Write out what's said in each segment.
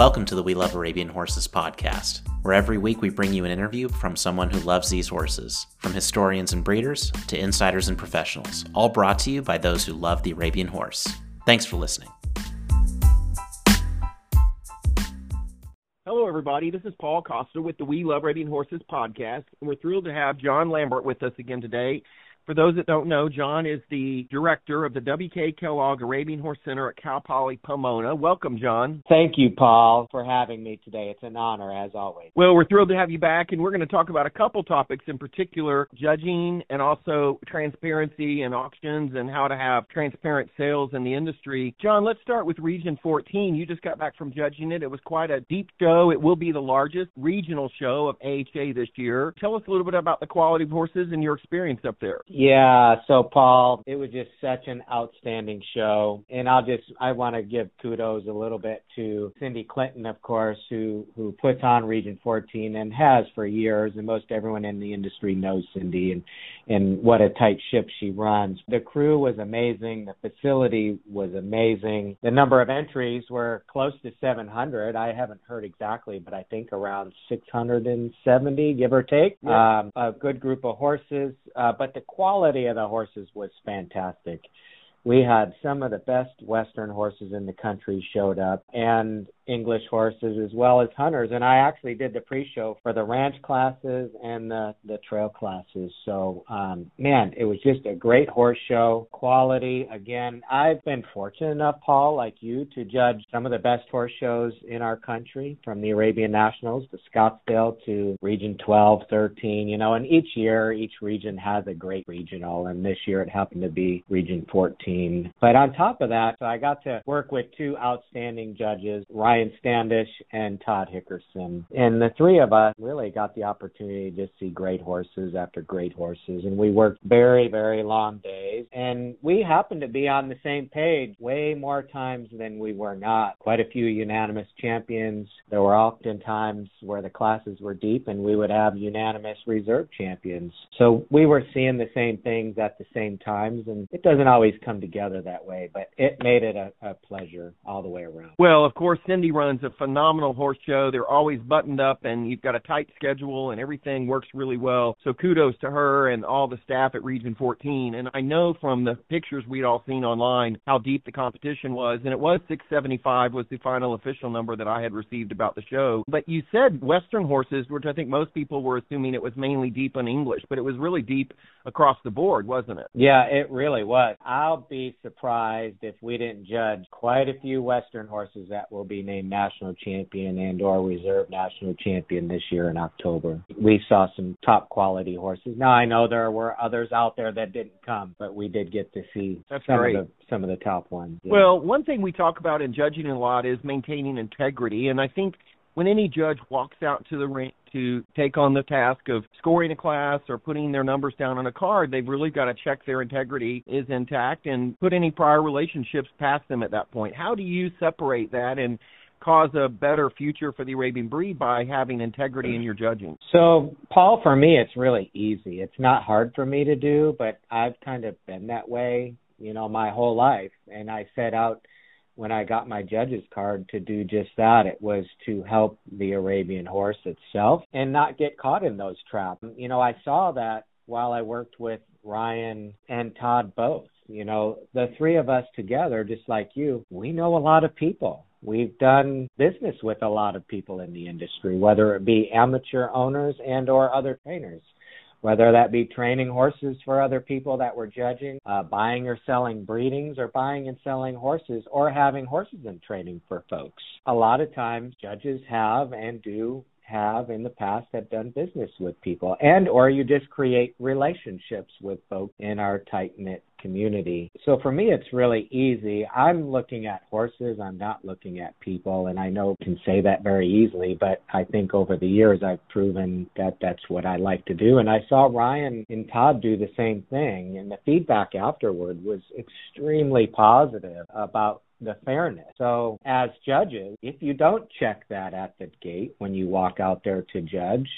Welcome to the We Love Arabian Horses podcast, where every week we bring you an interview from someone who loves these horses, from historians and breeders to insiders and professionals, all brought to you by those who love the Arabian horse. Thanks for listening. Hello, everybody. This is Paul Costa with the We Love Arabian Horses podcast, and we're thrilled to have John Lambert with us again today. For those that don't know, John is the director of the W.K. Kellogg Arabian Horse Center at Cal Poly Pomona. Welcome, John. Thank you, Paul, for having me today. It's an honor, as always. Well, we're thrilled to have you back, and we're going to talk about a couple topics in particular judging and also transparency and auctions and how to have transparent sales in the industry. John, let's start with Region 14. You just got back from judging it. It was quite a deep show. It will be the largest regional show of AHA this year. Tell us a little bit about the quality of horses and your experience up there. Yeah, so Paul, it was just such an outstanding show. And I'll just I want to give kudos a little bit to Cindy Clinton, of course, who who puts on Region 14 and has for years and most everyone in the industry knows Cindy and and what a tight ship she runs. The crew was amazing, the facility was amazing. The number of entries were close to 700. I haven't heard exactly, but I think around 670 give or take. Yeah. Um a good group of horses, uh but the quality of the horses was fantastic. We had some of the best Western horses in the country showed up, and English horses as well as hunters. And I actually did the pre-show for the ranch classes and the the trail classes. So, um, man, it was just a great horse show. Quality again. I've been fortunate enough, Paul, like you, to judge some of the best horse shows in our country, from the Arabian Nationals to Scottsdale to Region 12, 13. You know, and each year, each region has a great regional, and this year it happened to be Region 14. But on top of that, so I got to work with two outstanding judges, Ryan Standish and Todd Hickerson. And the three of us really got the opportunity to see great horses after great horses. And we worked very, very long days. And we happened to be on the same page way more times than we were not. Quite a few unanimous champions. There were often times where the classes were deep and we would have unanimous reserve champions. So we were seeing the same things at the same times. And it doesn't always come together that way, but it made it a, a pleasure all the way around. Well, of course, Cindy runs a phenomenal horse show. They're always buttoned up, and you've got a tight schedule, and everything works really well. So kudos to her and all the staff at Region 14. And I know from the pictures we'd all seen online how deep the competition was, and it was 675 was the final official number that I had received about the show. But you said Western horses, which I think most people were assuming it was mainly deep on English, but it was really deep across the board, wasn't it? Yeah, it really was. I'll be surprised if we didn't judge quite a few Western horses that will be named national champion and or reserve national champion this year in October. We saw some top quality horses. Now I know there were others out there that didn't come, but we did get to see That's some great. of the some of the top ones. Yeah. Well, one thing we talk about in judging a lot is maintaining integrity, and I think when any judge walks out to the ring to take on the task of scoring a class or putting their numbers down on a card, they've really got to check their integrity is intact and put any prior relationships past them at that point. How do you separate that and cause a better future for the Arabian breed by having integrity in your judging? So, Paul, for me, it's really easy. It's not hard for me to do, but I've kind of been that way, you know, my whole life. And I set out when I got my judge's card to do just that. It was to help the Arabian horse itself and not get caught in those traps. You know, I saw that while I worked with Ryan and Todd both. You know, the three of us together, just like you, we know a lot of people. We've done business with a lot of people in the industry, whether it be amateur owners and or other trainers whether that be training horses for other people that we're judging, uh, buying or selling breedings, or buying and selling horses, or having horses in training for folks. A lot of times, judges have and do have in the past have done business with people and or you just create relationships with folks in our tight knit community. So for me it's really easy. I'm looking at horses, I'm not looking at people and I know I can say that very easily, but I think over the years I've proven that that's what I like to do and I saw Ryan and Todd do the same thing and the feedback afterward was extremely positive about the fairness. So, as judges, if you don't check that at the gate when you walk out there to judge,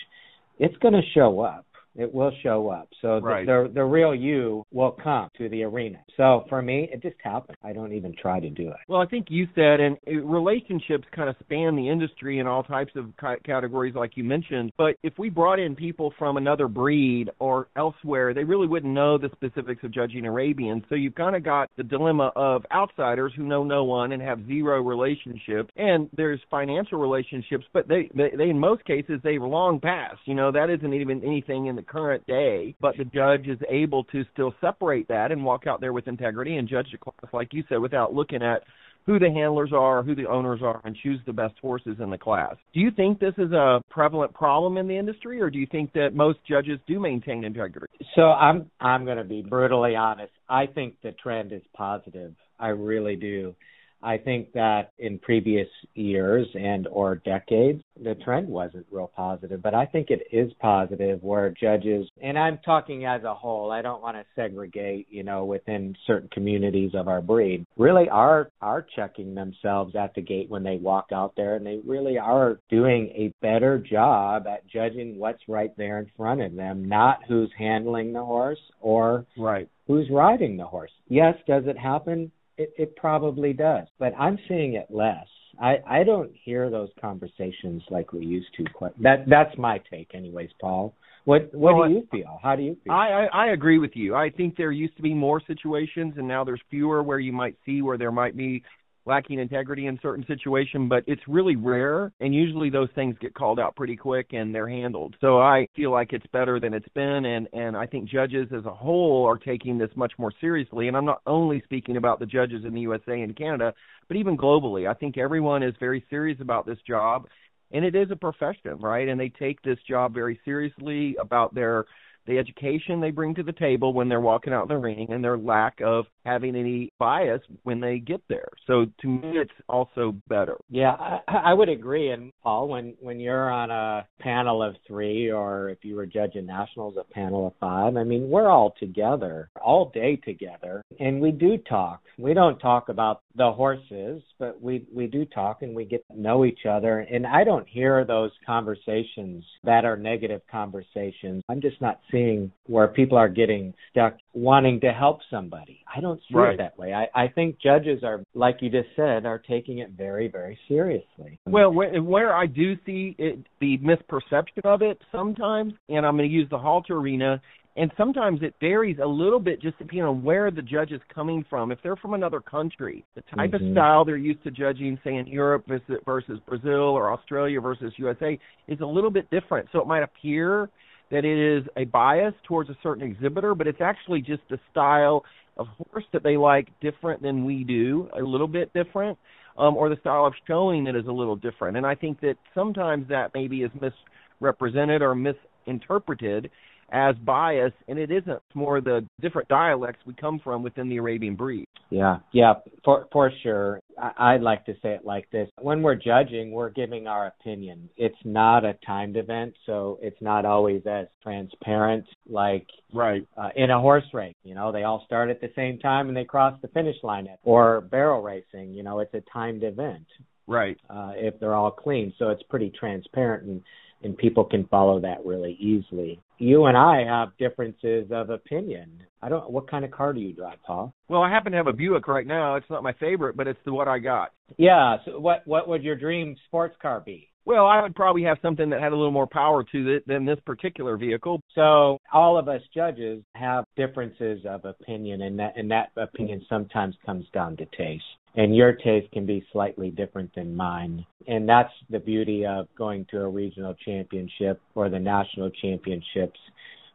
it's going to show up. It will show up. So right. the, the the real you will come to the arena. So for me, it just happens. I don't even try to do it. Well, I think you said, and relationships kind of span the industry in all types of categories, like you mentioned. But if we brought in people from another breed or elsewhere, they really wouldn't know the specifics of judging Arabian. So you've kind of got the dilemma of outsiders who know no one and have zero relationship, and there's financial relationships, but they, they, they in most cases they've long passed. You know that isn't even anything in the current day, but the judge is able to still separate that and walk out there with integrity and judge the class, like you said, without looking at who the handlers are, who the owners are, and choose the best horses in the class. Do you think this is a prevalent problem in the industry, or do you think that most judges do maintain integrity? So I'm I'm going to be brutally honest. I think the trend is positive. I really do. I think that in previous years and or decades, the trend wasn't real positive, but I think it is positive where judges, and I'm talking as a whole, I don't want to segregate, you know, within certain communities of our breed, really are, are checking themselves at the gate when they walk out there and they really are doing a better job at judging what's right there in front of them, not who's handling the horse or right. who's riding the horse. Yes, does it happen? It, it probably does, but I'm seeing it less. I I don't hear those conversations like we used to. Quite that that's my take, anyways, Paul. What what well, do you feel? How do you feel? I, I I agree with you. I think there used to be more situations, and now there's fewer where you might see where there might be lacking integrity in certain situation, but it's really rare and usually those things get called out pretty quick and they're handled. So I feel like it's better than it's been and and I think judges as a whole are taking this much more seriously and I'm not only speaking about the judges in the USA and Canada, but even globally. I think everyone is very serious about this job and it is a profession, right? And they take this job very seriously about their the education they bring to the table when they're walking out in the ring and their lack of having any bias when they get there. So to me, it's also better. Yeah, I, I would agree. And Paul, when when you're on a panel of three, or if you were judging nationals, a panel of five, I mean, we're all together all day together, and we do talk. We don't talk about the horses, but we we do talk and we get to know each other. And I don't hear those conversations that are negative conversations. I'm just not seeing where people are getting stuck wanting to help somebody. I don't see right. it that way. I, I think judges are, like you just said, are taking it very, very seriously. Well, where, where I do see it, the misperception of it sometimes, and I'm going to use the halter arena, and sometimes it varies a little bit just depending on where the judge is coming from. If they're from another country, the type mm-hmm. of style they're used to judging, say in Europe versus Brazil or Australia versus USA, is a little bit different. So it might appear that it is a bias towards a certain exhibitor, but it's actually just a style of horse that they like different than we do, a little bit different, um, or the style of showing that is a little different. And I think that sometimes that maybe is misrepresented or misinterpreted as bias, and it isn't. It's more the different dialects we come from within the Arabian breed. Yeah, yeah, for for sure. I, I'd like to say it like this: when we're judging, we're giving our opinion. It's not a timed event, so it's not always as transparent. Like right uh, in a horse race, you know, they all start at the same time and they cross the finish line. At, or barrel racing, you know, it's a timed event. Right. Uh, if they're all clean, so it's pretty transparent and and people can follow that really easily. You and I have differences of opinion. I don't. What kind of car do you drive, Paul? Well, I happen to have a Buick right now. It's not my favorite, but it's the what I got. Yeah. So what what would your dream sports car be? Well, I would probably have something that had a little more power to it than this particular vehicle. So all of us judges have differences of opinion, and that and that opinion sometimes comes down to taste and your taste can be slightly different than mine. And that's the beauty of going to a regional championship or the national championships,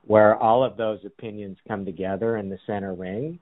where all of those opinions come together in the center ring.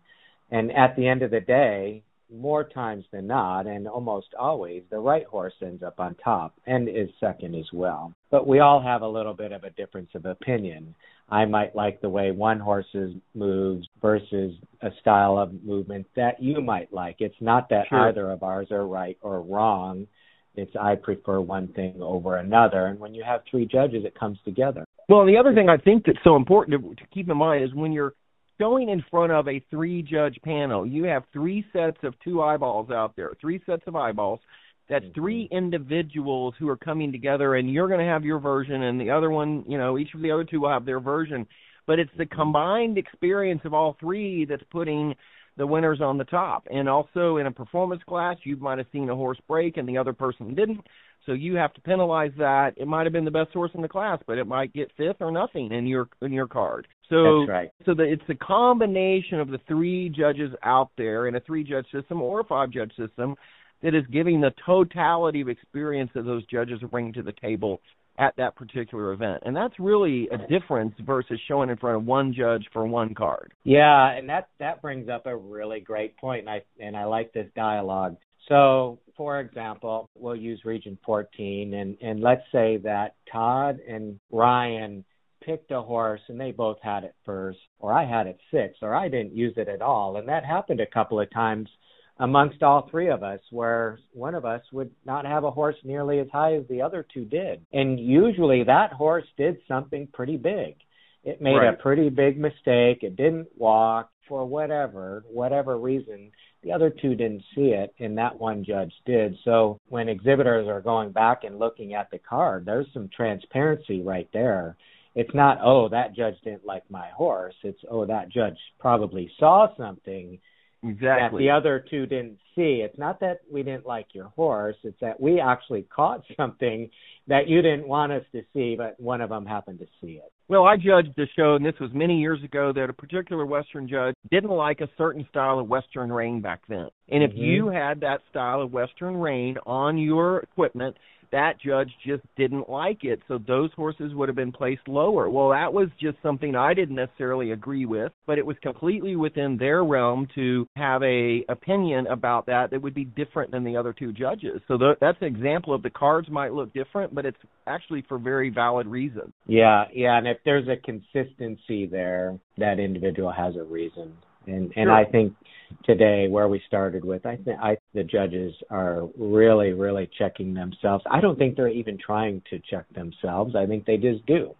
And at the end of the day, more times than not, and almost always, the right horse ends up on top and is second as well. But we all have a little bit of a difference of opinion. I might like the way one horse's moves versus a style of movement that you might like. It's not that sure. either of ours are right or wrong. It's I prefer one thing over another. And when you have three judges, it comes together. Well, the other thing I think that's so important to, to keep in mind is when you're going in front of a three judge panel, you have three sets of two eyeballs out there, three sets of eyeballs That's mm-hmm. three individuals who are coming together, and you're going to have your version, and the other one, you know, each of the other two will have their version. But it's the combined experience of all three that's putting the winners on the top. And also in a performance class, you might have seen a horse break and the other person didn't. So you have to penalize that. It might have been the best horse in the class, but it might get fifth or nothing in your in your card. So That's right. so the, it's a combination of the three judges out there in a three judge system or a five judge system that is giving the totality of experience that those judges are bringing to the table at that particular event. And that's really a difference versus showing in front of one judge for one card. Yeah, and that that brings up a really great point and I and I like this dialogue. So, for example, we'll use region 14 and and let's say that Todd and Ryan picked a horse and they both had it first or I had it sixth or I didn't use it at all and that happened a couple of times amongst all three of us where one of us would not have a horse nearly as high as the other two did. And usually that horse did something pretty big. It made right. a pretty big mistake. It didn't walk for whatever, whatever reason. The other two didn't see it, and that one judge did. So when exhibitors are going back and looking at the card, there's some transparency right there. It's not, oh, that judge didn't like my horse. It's, oh, that judge probably saw something exactly that the other two didn't see. It's not that we didn't like your horse; it's that we actually caught something that you didn't want us to see, but one of them happened to see it. Well, I judged a show, and this was many years ago, that a particular Western judge didn't like a certain style of Western rein back then. And if mm-hmm. you had that style of Western rein on your equipment, that judge just didn't like it, so those horses would have been placed lower. Well, that was just something I didn't necessarily agree with, but it was completely within their realm to have a opinion about that that would be different than the other two judges. So th- that's an example of the cards might look different, but it's actually for very valid reasons. Yeah, yeah, and if there's a consistency there, that individual has a reason. And and sure. I think today where we started with, I think I the judges are really really checking themselves. I don't think they're even trying to check themselves. I think they just do.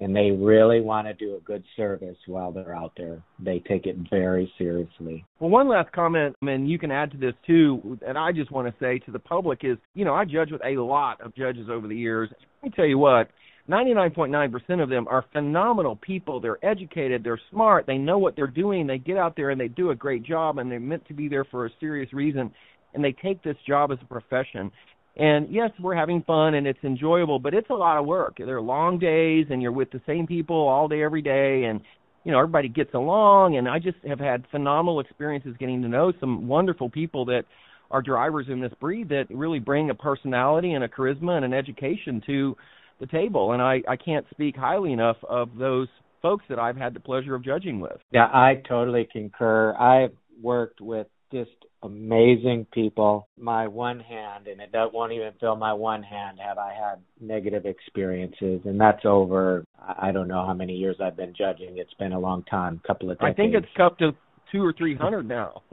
And they really want to do a good service while they're out there. They take it very seriously. Well, one last comment, and you can add to this too, and I just want to say to the public is, you know, I judge with a lot of judges over the years. Let me tell you what, 99.9% of them are phenomenal people. They're educated, they're smart, they know what they're doing, they get out there and they do a great job, and they're meant to be there for a serious reason, and they take this job as a profession. And yes, we're having fun and it's enjoyable, but it's a lot of work. There are long days, and you're with the same people all day, every day, and you know everybody gets along. And I just have had phenomenal experiences getting to know some wonderful people that are drivers in this breed that really bring a personality and a charisma and an education to the table. And I, I can't speak highly enough of those folks that I've had the pleasure of judging with. Yeah, I totally concur. I've worked with just amazing people. My one hand, and it won't even fill my one hand, have I had negative experiences, and that's over. I don't know how many years I've been judging. It's been a long time, a couple of decades. I think it's up to two or three hundred now.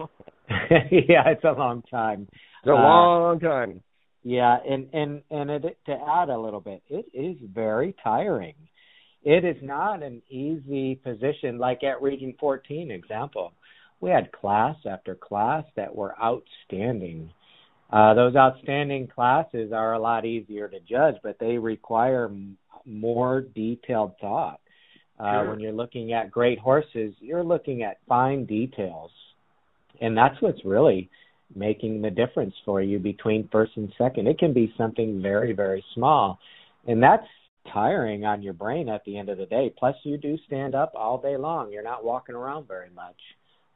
yeah, it's a long time. It's a uh, long time. Yeah, and and and it, to add a little bit, it is very tiring. It is not an easy position like at Region 14 example. We had class after class that were outstanding. Uh, those outstanding classes are a lot easier to judge, but they require m- more detailed thought. Uh, sure. When you're looking at great horses, you're looking at fine details, and that's what's really making the difference for you between first and second. It can be something very, very small. And that's tiring on your brain at the end of the day. Plus, you do stand up all day long. You're not walking around very much.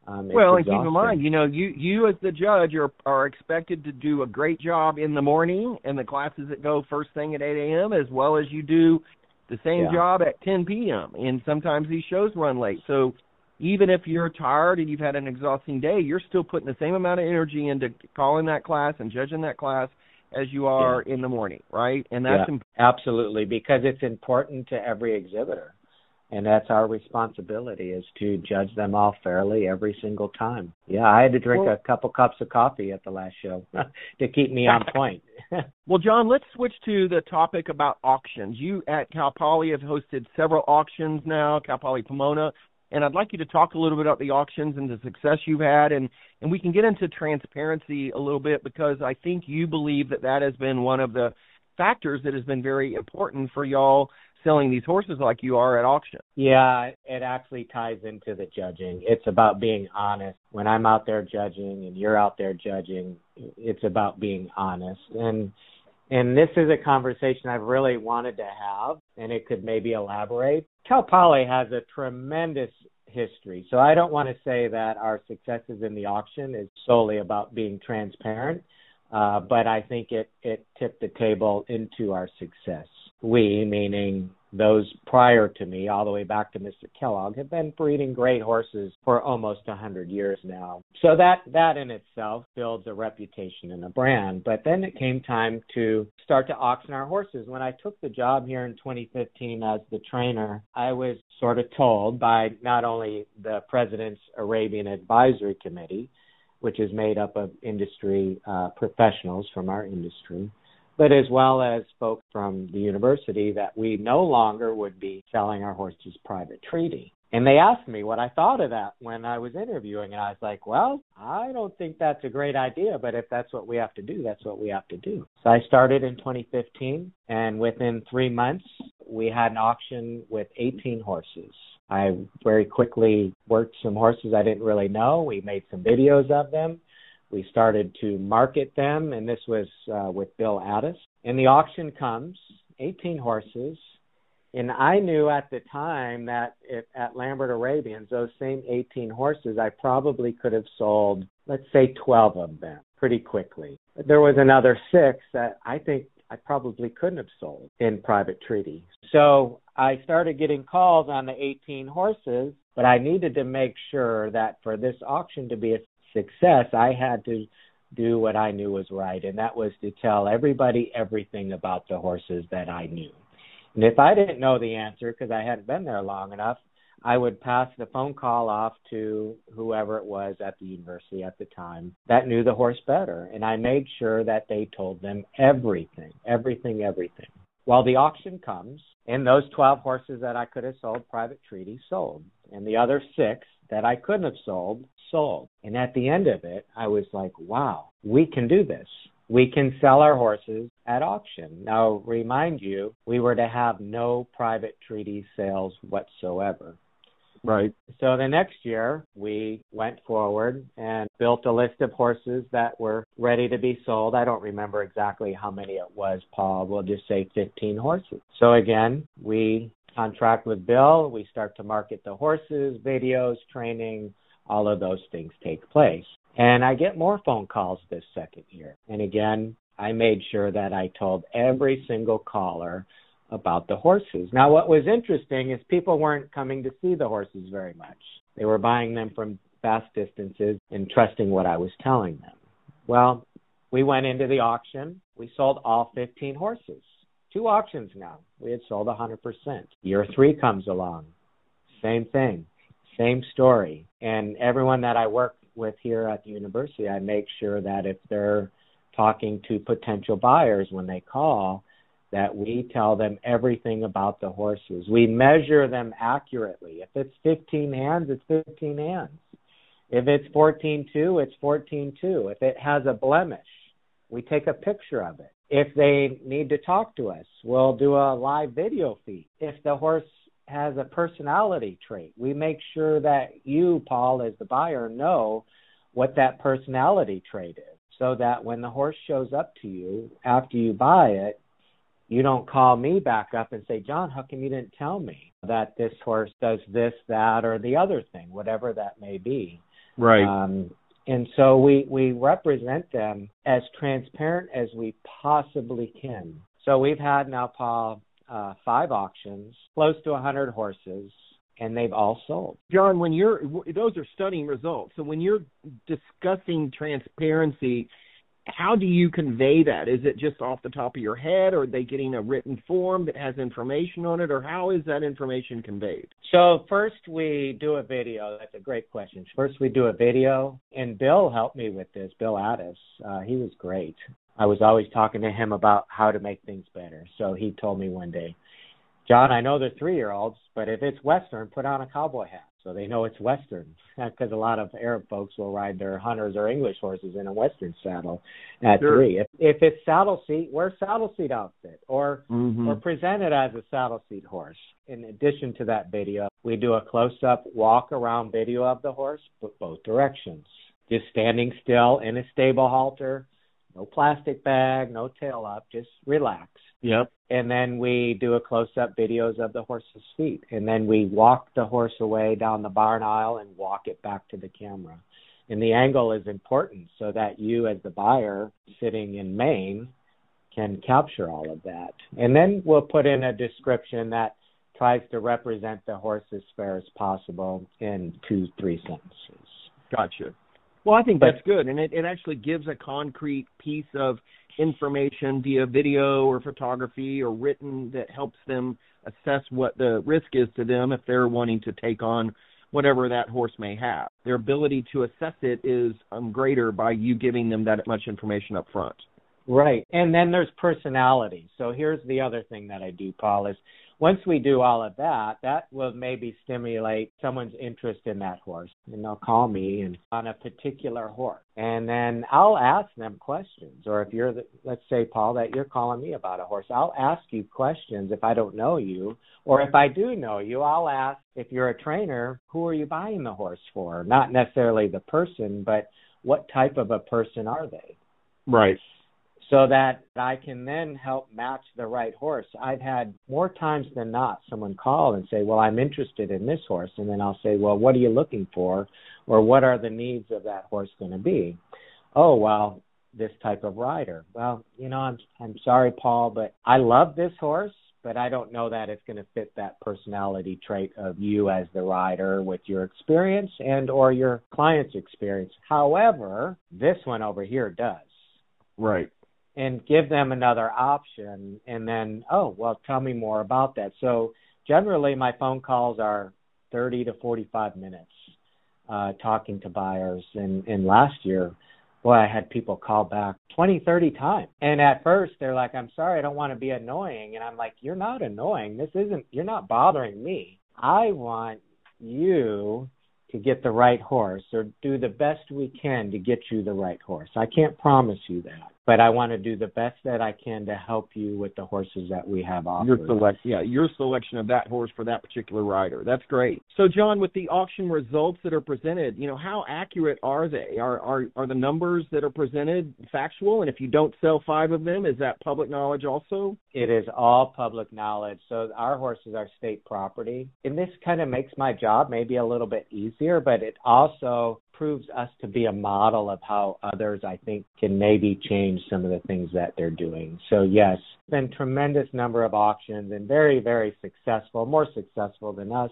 Um, well, and keep in mind, you know, you you as the judge are are expected to do a great job in the morning and the classes that go first thing at 8 a.m. as well as you do the same yeah. job at 10 p.m. And sometimes these shows run late, so even if you're tired and you've had an exhausting day, you're still putting the same amount of energy into calling that class and judging that class as you are yeah. in the morning, right? And that's yeah, imp- absolutely because it's important to every exhibitor. And that's our responsibility is to judge them all fairly every single time. Yeah, I had to drink well, a couple cups of coffee at the last show to keep me on point. well, John, let's switch to the topic about auctions. You at Cal Poly have hosted several auctions now, Cal Poly Pomona And I'd like you to talk a little bit about the auctions and the success you've had, and and we can get into transparency a little bit because I think you believe that that has been one of the factors that has been very important for y'all selling these horses like you are at auction. Yeah, it actually ties into the judging. It's about being honest. When I'm out there judging and you're out there judging, it's about being honest. And and this is a conversation I've really wanted to have, and it could maybe elaborate. Cal Poly has a tremendous history. So I don't want to say that our successes in the auction is solely about being transparent, uh, but I think it, it tipped the table into our success. We, meaning those prior to me, all the way back to Mr. Kellogg, have been breeding great horses for almost hundred years now. So that that in itself builds a reputation and a brand. But then it came time to start to auction our horses. When I took the job here in 2015 as the trainer, I was sort of told by not only the president's Arabian Advisory Committee, which is made up of industry uh, professionals from our industry, but as well as folks from the university that we no longer would be selling our horses private treaty. And they asked me what I thought of that when I was interviewing, and I was like, well, I don't think that's a great idea, but if that's what we have to do, that's what we have to do. So I started in 2015, and within three months, we had an auction with 18 horses. I very quickly worked some horses I didn't really know. We made some videos of them. We started to market them, and this was uh, with Bill Addis. And the auction comes, 18 horses, and I knew at the time that at Lambert Arabians, those same 18 horses, I probably could have sold, let's say, 12 of them pretty quickly. But there was another six that I think I probably couldn't have sold in private treaty. So I started getting calls on the 18 horses, but I needed to make sure that for this auction to be success, I had to do what I knew was right, and that was to tell everybody everything about the horses that I knew. And if I didn't know the answer because I hadn't been there long enough, I would pass the phone call off to whoever it was at the university at the time that knew the horse better. And I made sure that they told them everything, everything, everything. Well, the auction comes, and those 12 horses that I could have sold private treaty sold. And the other six that I couldn't have sold sold. And at the end of it, I was like, wow, we can do this. We can sell our horses at auction. Now, remind you, we were to have no private treaty sales whatsoever. Right. So the next year, we went forward and built a list of horses that were ready to be sold. I don't remember exactly how many it was, Paul. We'll just say 15 horses. So again, we contract with Bill. We start to market the horses, videos, training, all of those things take place. And I get more phone calls this second year. And again, I made sure that I told every single caller about the horses. Now, what was interesting is people weren't coming to see the horses very much. They were buying them from vast distances and trusting what I was telling them. Well, we went into the auction. We sold all 15 horses. Two auctions now. We had sold 100%. Year three comes along. Same thing. Same story. And everyone that I work with here at the university, I make sure that if they're talking to potential buyers when they call, that we tell them everything about the horses. We measure them accurately. If it's 15 hands, it's 15 hands. If it's 14.2, it's 14.2. If it has a blemish, we take a picture of it. If they need to talk to us, we'll do a live video feed. If the horse has a personality trait. We make sure that you, Paul, as the buyer, know what that personality trait is so that when the horse shows up to you after you buy it, you don't call me back up and say, John, how come you didn't tell me that this horse does this, that, or the other thing, whatever that may be? Right. Um, and so we, we represent them as transparent as we possibly can. So we've had now, Paul, uh, five auctions, close to 100 horses, and they've all sold. John, when you're those are stunning results. So when you're discussing transparency, how do you convey that? Is it just off the top of your head, or are they getting a written form that has information on it, or how is that information conveyed? So first we do a video. That's a great question. First we do a video, and Bill helped me with this. Bill Addis, uh, he was great. I was always talking to him about how to make things better. So he told me one day, John, I know they're three year olds, but if it's Western, put on a cowboy hat. So they know it's Western. Because a lot of Arab folks will ride their hunters or English horses in a Western saddle at Sure. three. If, if it's saddle seat, wear saddle seat outfit or Mhm. or present it as a saddle seat horse. In addition to that video, we do a close up walk around video of the horse, but both directions. Just standing still in a stable halter, no plastic bag, no tail up, just relax. Yep. And then we do a close up videos of the horse's feet. And then we walk the horse away down the barn aisle and walk it back to the camera. And the angle is important so that you, as the buyer sitting in Maine, can capture all of that. And then we'll put in a description that tries to represent the horse as fair as possible in two, three sentences. Gotcha. Well, I think that's good, and it, it actually gives a concrete piece of information via video or photography or written that helps them assess what the risk is to them if they're wanting to take on whatever that horse may have. Their ability to assess it is um, greater by you giving them that much information up front. Right. And then there's personality. So here's the other thing that I do, Paul, is once we do all of that, that will maybe stimulate someone's interest in that horse. And they'll call me and on a particular horse. And then I'll ask them questions. Or if you're the, let's say, Paul, that you're calling me about a horse, I'll ask you questions if I don't know you. Or if I do know you, I'll ask if you're a trainer, who are you buying the horse for? Not necessarily the person, but what type of a person are they? Right. So that I can then help match the right horse. I've had more times than not someone call and say, "Well, I'm interested in this horse," and then I'll say, "Well, what are you looking for, or what are the needs of that horse going to be?" Oh, well, this type of rider. Well, you know, I'm I'm sorry, Paul, but I love this horse, but I don't know that it's going to fit that personality trait of you as the rider with your experience and or your client's experience. However, this one over here does Right. And give them another option and then oh well tell me more about that. So generally my phone calls are 30 to 45 minutes uh talking to buyers. And and last year boy i had people call back 20 30 times. And at first they're like i'm sorry i don't want to be annoying. And i'm like you're not annoying. This isn't you're not bothering me. I want you to get the right horse or do the best we can to get you the right horse. I can't promise you that, but I want to do the best that I can to help you with the horses that we have Your offered. select, yeah, your selection of that horse for that particular rider. That's great. So, John, with the auction results that are presented, you know, how accurate are they? Are are are the numbers that are presented factual? And if you don't sell five of them, is that public knowledge also? It is all public knowledge. So our horses are state property. And this kind of makes my job maybe a little bit easier, but it also proves us to be a model of how others, I think, can maybe change some of the things that they're doing. So yes, been tremendous number of auctions and very, very successful, more successful than us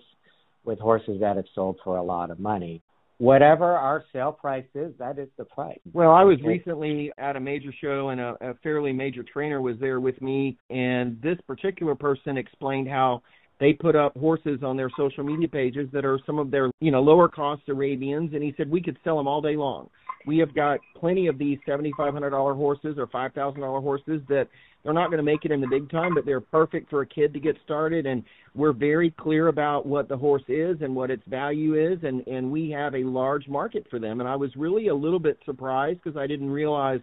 with horses that have sold for a lot of money. Whatever our sale price is, that is the price. Well, I was recently at a major show, and a, a fairly major trainer was there with me, and this particular person explained how they put up horses on their social media pages that are some of their, you know, lower cost Arabians, and he said we could sell them all day long. We have got plenty of these seventy five hundred dollar horses or five thousand dollar horses that they're not going to make it in the big time, but they're perfect for a kid to get started. And we're very clear about what the horse is and what its value is, and and we have a large market for them. And I was really a little bit surprised because I didn't realize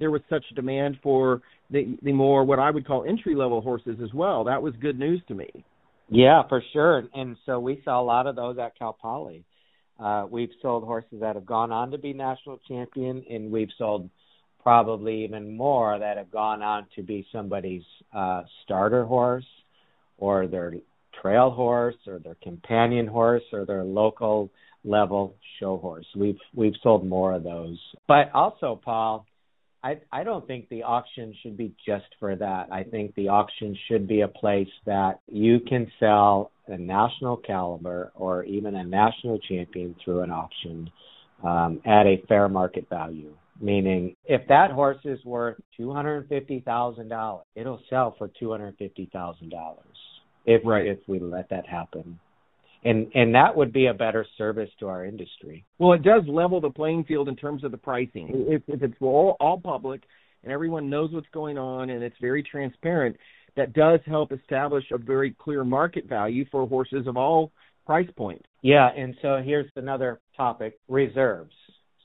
there was such demand for the the more what I would call entry level horses as well. That was good news to me. Yeah, for sure. And so we saw a lot of those at Cal Poly. Uh, we've sold horses that have gone on to be national champion, and we've sold probably even more that have gone on to be somebody's uh, starter horse, or their trail horse, or their companion horse, or their local level show horse. We've we've sold more of those. But also, Paul, I I don't think the auction should be just for that. I think the auction should be a place that you can sell a national caliber or even a national champion through an auction um, at a fair market value. Meaning, if that horse is worth two hundred and fifty thousand dollars, it'll sell for two hundred and fifty thousand dollars. If Right. if we let that happen, and and that would be a better service to our industry. Well, it does level the playing field in terms of the pricing. Mm-hmm. If, if it's all, all public and everyone knows what's going on and it's very transparent, that does help establish a very clear market value for horses of all price points. Yeah, and so here's another topic reserves.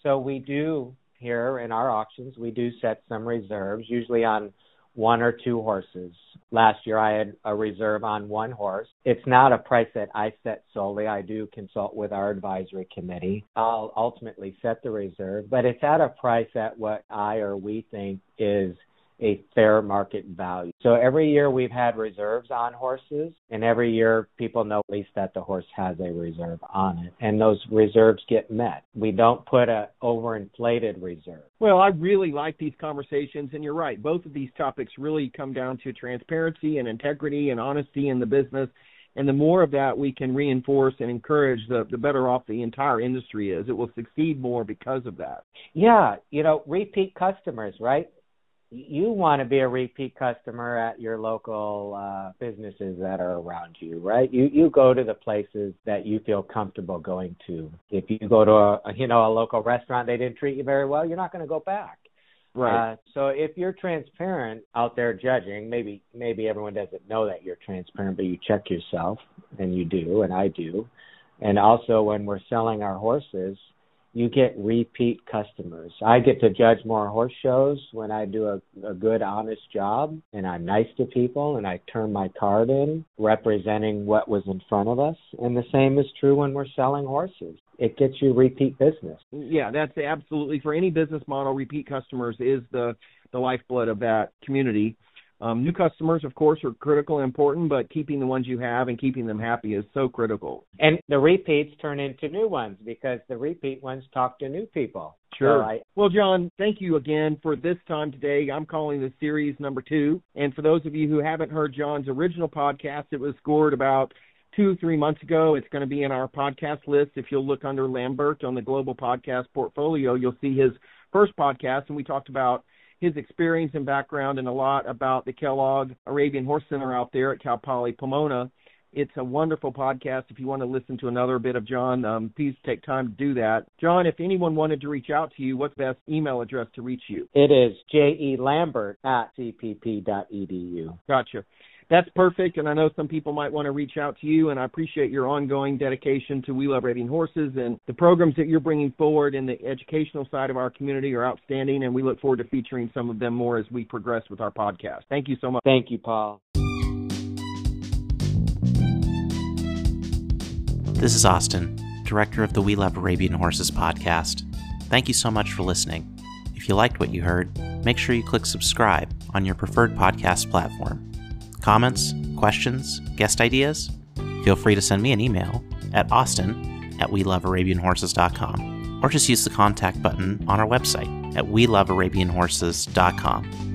So we do here in our auctions, we do set some reserves, usually on one or two horses. Last year I had a reserve on one horse. It's not a price that I set solely. I do consult with our advisory committee. I'll ultimately set the reserve, but it's at a price at what I or we think is a fair market value. So every year we've had reserves on horses, and every year people know at least that the horse has a reserve on it, and those reserves get met. We don't put a overinflated reserve. Well, I really like these conversations, and you're right. Both of these topics really come down to transparency and integrity and honesty in the business. And the more of that we can reinforce and encourage, the, the better off the entire industry is. It will succeed more because of that. Yeah, you know, repeat customers, right? You want to be a repeat customer at your local uh, businesses that are around you, right? You you go to the places that you feel comfortable going to. If you go to a you know a local restaurant, they didn't treat you very well, you're not going to go back. Right. Uh, so if you're transparent out there judging, maybe maybe everyone doesn't know that you're transparent, but you check yourself, and you do, and I do. And also when we're selling our horses, you get repeat customers. I get to judge more horse shows when I do a, a good, honest job and I'm nice to people and I turn my card in representing what was in front of us. And the same is true when we're selling horses. It gets you repeat business. Yeah, that's absolutely for any business model. Repeat customers is the the lifeblood of that community. Um, new customers, of course, are critical and important, but keeping the ones you have and keeping them happy is so critical. And the repeats turn into new ones because the repeat ones talk to new people. Sure. So I, well, John, thank you again for this time today. I'm calling this series number two. And for those of you who haven't heard John's original podcast, it was scored about two, three months ago. It's going to be in our podcast list. If you'll look under Lambert on the global podcast portfolio, you'll see his first podcast. And we talked about his experience and background and a lot about the Kellogg Arabian Horse Center out there at Cal Poly Pomona. It's a wonderful podcast. If you want to listen to another bit of John, um, please take time to do that. John, if anyone wanted to reach out to you, what's the best email address to reach you? It is jelambert at cpp.edu. Gotcha that's perfect. And I know some people might want to reach out to you, and I appreciate your ongoing dedication to We Love Arabian Horses and the programs that you're bringing forward in the educational side of our community are outstanding, and we look forward to featuring some of them more as we progress with our podcast. Thank you so much. Thank you, Paul. This is Austin, director of the We Love Arabian Horses podcast. Thank you so much for listening. If you liked what you heard, make sure you click subscribe on your preferred podcast platform. Comments, questions, guest ideas? Feel free to send me an email at austin at welovearabianhorses.com or just use the contact button on our website at welovearabianhorses.com.